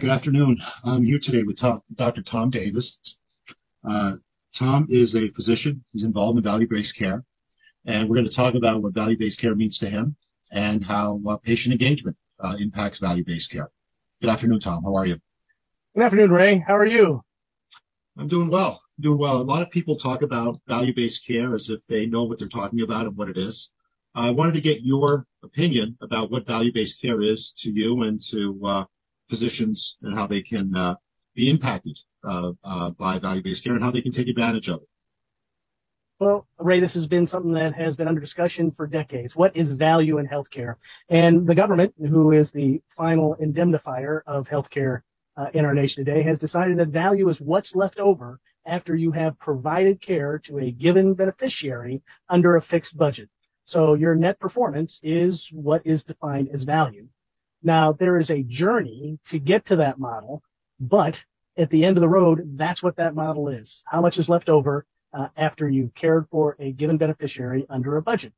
Good afternoon. I'm here today with Tom, Dr. Tom Davis. Uh, Tom is a physician. He's involved in value-based care. And we're going to talk about what value-based care means to him and how uh, patient engagement uh, impacts value-based care. Good afternoon, Tom. How are you? Good afternoon, Ray. How are you? I'm doing well. doing well. A lot of people talk about value-based care as if they know what they're talking about and what it is. I wanted to get your opinion about what value-based care is to you and to uh, physicians and how they can uh, be impacted uh, uh, by value-based care and how they can take advantage of it. Well, Ray, this has been something that has been under discussion for decades. What is value in healthcare? And the government, who is the final indemnifier of healthcare uh, in our nation today, has decided that value is what's left over after you have provided care to a given beneficiary under a fixed budget. So your net performance is what is defined as value. Now, there is a journey to get to that model, but at the end of the road, that's what that model is. How much is left over uh, after you've cared for a given beneficiary under a budget?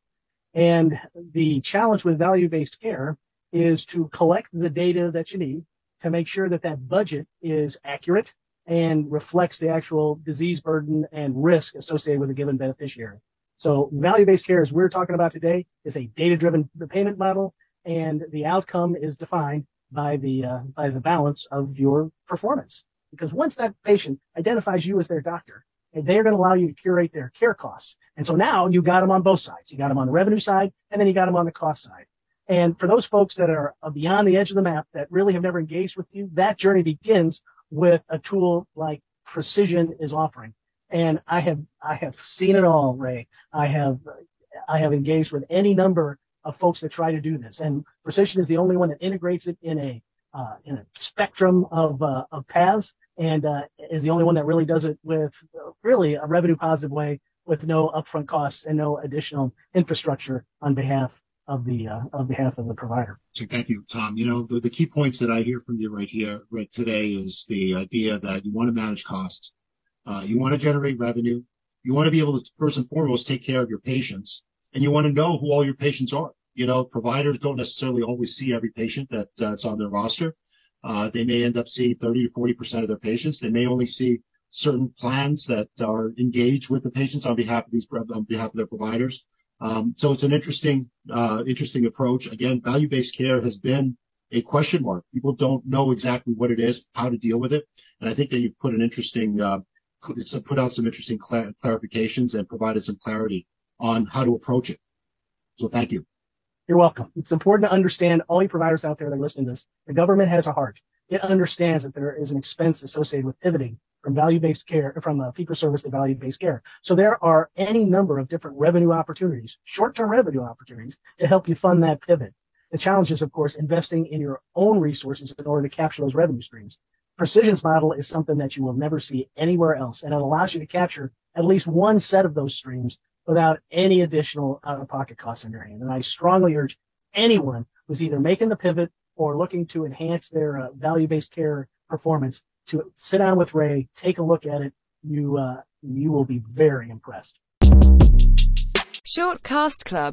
And the challenge with value-based care is to collect the data that you need to make sure that that budget is accurate and reflects the actual disease burden and risk associated with a given beneficiary. So value-based care, as we're talking about today, is a data-driven payment model and the outcome is defined by the uh, by the balance of your performance. Because once that patient identifies you as their doctor, they're going to allow you to curate their care costs. And so now you got them on both sides. You got them on the revenue side, and then you got them on the cost side. And for those folks that are beyond the edge of the map that really have never engaged with you, that journey begins with a tool like Precision is offering. And I have I have seen it all, Ray. I have I have engaged with any number of folks that try to do this. And Precision is the only one that integrates it in a uh, in a spectrum of uh, of paths, and uh, is the only one that really does it with really a revenue positive way, with no upfront costs and no additional infrastructure on behalf of the uh, on behalf of the provider. So thank you, Tom. You know the, the key points that I hear from you right here, right today, is the idea that you want to manage costs, uh, you want to generate revenue, you want to be able to first and foremost take care of your patients, and you want to know who all your patients are. You know, providers don't necessarily always see every patient that, that's on their roster. Uh, they may end up seeing 30 to 40% of their patients. They may only see certain plans that are engaged with the patients on behalf of these, on behalf of their providers. Um, so it's an interesting, uh, interesting approach. Again, value-based care has been a question mark. People don't know exactly what it is, how to deal with it. And I think that you've put an interesting, uh, put out some interesting clarifications and provided some clarity on how to approach it. So thank you. You're welcome. It's important to understand all you providers out there that are listening to this. The government has a heart. It understands that there is an expense associated with pivoting from value-based care, from a fee-for-service to value-based care. So there are any number of different revenue opportunities, short-term revenue opportunities to help you fund that pivot. The challenge is, of course, investing in your own resources in order to capture those revenue streams. Precision's model is something that you will never see anywhere else, and it allows you to capture at least one set of those streams without any additional out-of-pocket costs in your hand. And I strongly urge anyone who's either making the pivot or looking to enhance their uh, value-based care performance to sit down with Ray, take a look at it. You uh, you will be very impressed. Shortcast Club